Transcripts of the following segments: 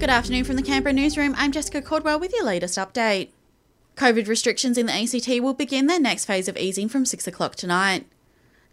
Good afternoon from the Canberra newsroom. I'm Jessica Cordwell with your latest update. COVID restrictions in the ACT will begin their next phase of easing from 6 o'clock tonight.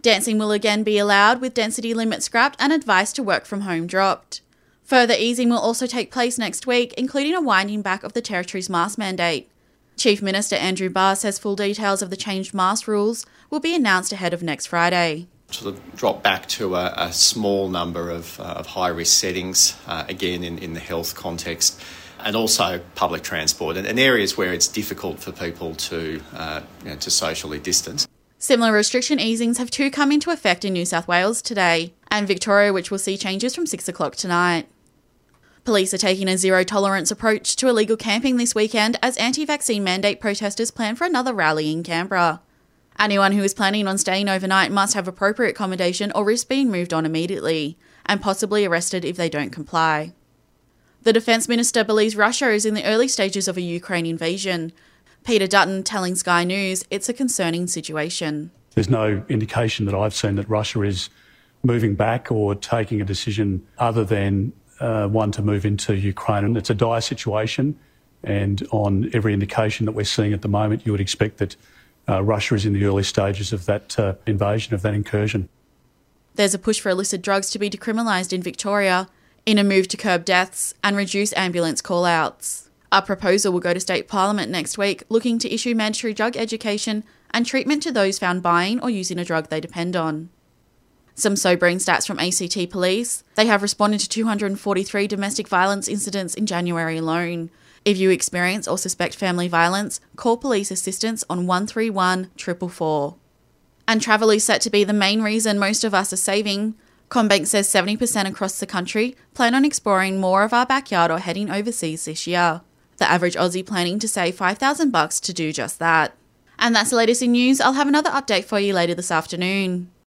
Dancing will again be allowed with density limits scrapped and advice to work from home dropped. Further easing will also take place next week, including a winding back of the Territory's mask mandate. Chief Minister Andrew Barr says full details of the changed mask rules will be announced ahead of next Friday. Sort of drop back to a, a small number of, uh, of high risk settings, uh, again in, in the health context, and also public transport and, and areas where it's difficult for people to, uh, you know, to socially distance. Similar restriction easings have too come into effect in New South Wales today, and Victoria, which will see changes from 6 o'clock tonight. Police are taking a zero tolerance approach to illegal camping this weekend as anti vaccine mandate protesters plan for another rally in Canberra. Anyone who is planning on staying overnight must have appropriate accommodation or risk being moved on immediately, and possibly arrested if they don't comply. The Defence Minister believes Russia is in the early stages of a Ukraine invasion. Peter Dutton telling Sky News it's a concerning situation. There's no indication that I've seen that Russia is moving back or taking a decision other than uh, one to move into Ukraine. And it's a dire situation. And on every indication that we're seeing at the moment, you would expect that uh, Russia is in the early stages of that uh, invasion, of that incursion. There's a push for illicit drugs to be decriminalised in Victoria in a move to curb deaths and reduce ambulance call-outs. A proposal will go to state parliament next week looking to issue mandatory drug education and treatment to those found buying or using a drug they depend on. Some sobering stats from ACT Police. They have responded to 243 domestic violence incidents in January alone. If you experience or suspect family violence, call police assistance on 131 444. And travel is set to be the main reason most of us are saving. CommBank says 70% across the country plan on exploring more of our backyard or heading overseas this year. The average Aussie planning to save 5,000 bucks to do just that. And that's the latest in news. I'll have another update for you later this afternoon.